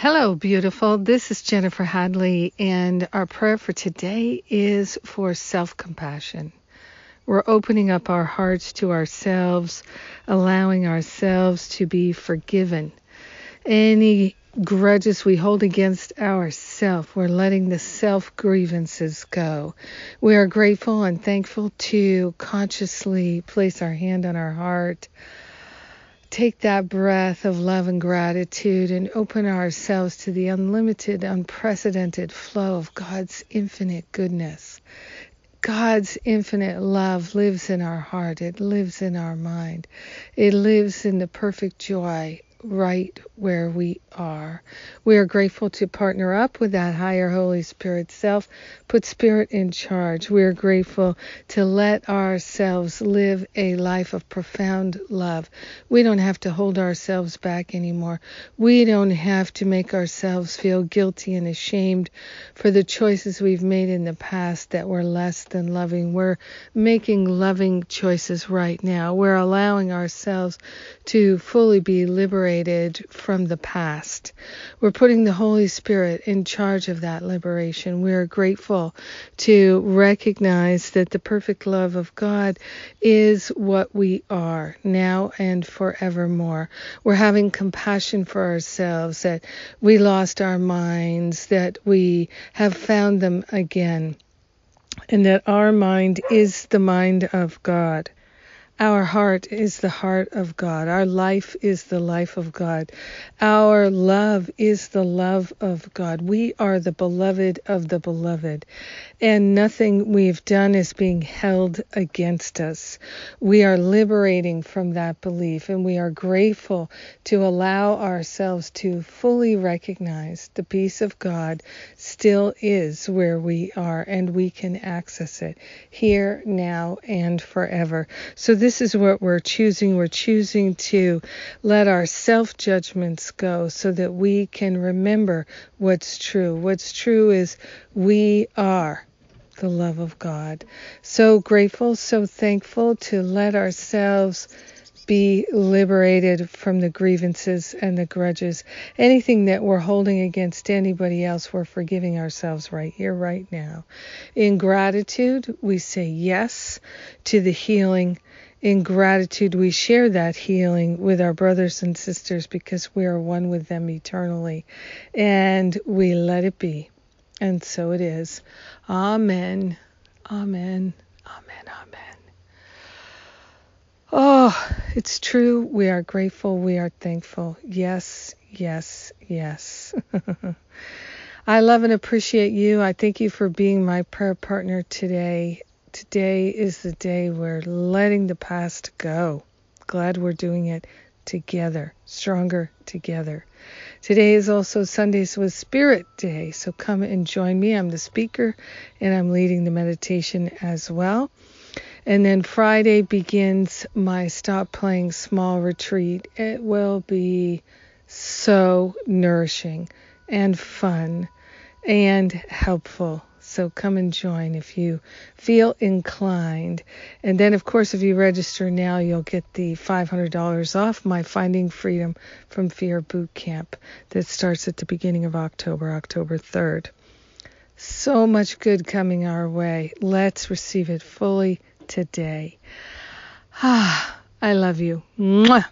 Hello, beautiful. This is Jennifer Hadley, and our prayer for today is for self compassion. We're opening up our hearts to ourselves, allowing ourselves to be forgiven. Any grudges we hold against ourselves, we're letting the self grievances go. We are grateful and thankful to consciously place our hand on our heart take that breath of love and gratitude and open ourselves to the unlimited, unprecedented flow of God's infinite goodness. God's infinite love lives in our heart. It lives in our mind. It lives in the perfect joy right where we are. We are grateful to partner up with that higher Holy Spirit self, put Spirit in charge. We are grateful to let ourselves live a life of profound love. We don't have to hold ourselves back anymore. We don't have to make ourselves feel guilty and ashamed for the choices we've made in the past that were less than loving. We're making loving choices right now. We're allowing ourselves to fully be liberated from the past. We're putting the Holy Spirit in charge of that liberation. We are grateful to recognize that the perfect love of God is what we are now and forevermore. We're having compassion for ourselves that we lost our minds, that we have found them again and that our mind is the mind of God. Our heart is the heart of God. Our life is the life of God. Our love is the love of God. We are the beloved of the beloved. And nothing we've done is being held against us. We are liberating from that belief and we are grateful to allow ourselves to fully recognize the peace of God still is where we are and we can access it here, now, and forever. So this this is what we're choosing. We're choosing to let our self judgments go so that we can remember what's true. What's true is we are the love of God. So grateful, so thankful to let ourselves be liberated from the grievances and the grudges. Anything that we're holding against anybody else, we're forgiving ourselves right here, right now. In gratitude, we say yes to the healing in gratitude, we share that healing with our brothers and sisters because we are one with them eternally. And we let it be. And so it is. Amen. Amen. Amen. Amen. Oh, it's true. We are grateful. We are thankful. Yes, yes, yes. I love and appreciate you. I thank you for being my prayer partner today. Today is the day we're letting the past go. Glad we're doing it together, stronger together. Today is also Sundays with Spirit Day, so come and join me. I'm the speaker and I'm leading the meditation as well. And then Friday begins my Stop Playing Small retreat. It will be so nourishing and fun and helpful. So come and join if you feel inclined. And then, of course, if you register now, you'll get the $500 off my Finding Freedom from Fear boot camp that starts at the beginning of October, October 3rd. So much good coming our way. Let's receive it fully today. Ah, I love you. Mwah.